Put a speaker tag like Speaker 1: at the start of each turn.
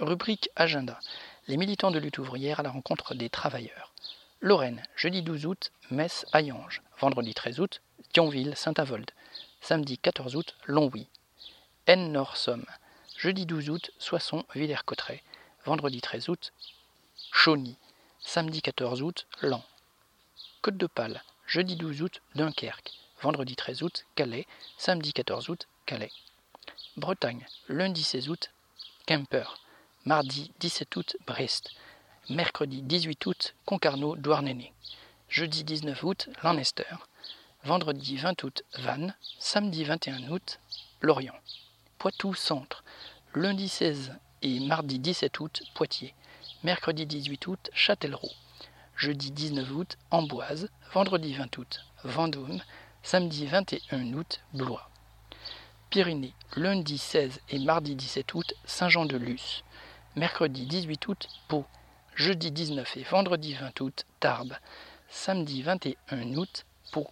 Speaker 1: Rubrique Agenda. Les militants de lutte ouvrière à la rencontre des travailleurs. Lorraine, jeudi 12 août, Metz à Yange. Vendredi 13 août, Thionville, Saint-Avold. Samedi 14 août, Longwy. N Nord-Somme. Jeudi 12 août, Soissons, Villers-Cotterêts. Vendredi 13 août, Chauny. Samedi 14 août, Lan. Côte de Pâle. Jeudi 12 août, Dunkerque. Vendredi 13 août, Calais. Samedi 14 août, Calais. Bretagne. Lundi 16 août, Quimper. Mardi 17 août, Brest. Mercredi 18 août, Concarneau, Douarnenez. Jeudi 19 août, Lanester. Vendredi 20 août, Vannes. Samedi 21 août, Lorient. Poitou Centre. Lundi 16 et mardi 17 août, Poitiers. Mercredi 18 août, Châtellerault. Jeudi 19 août, Amboise. Vendredi 20 août, Vendôme. Samedi 21 août, Blois. Pyrénées. Lundi 16 et mardi 17 août, Saint-Jean-de-Luz. Mercredi 18 août, Pau, jeudi 19 et vendredi 20 août, Tarbes, samedi 21 août, Pau,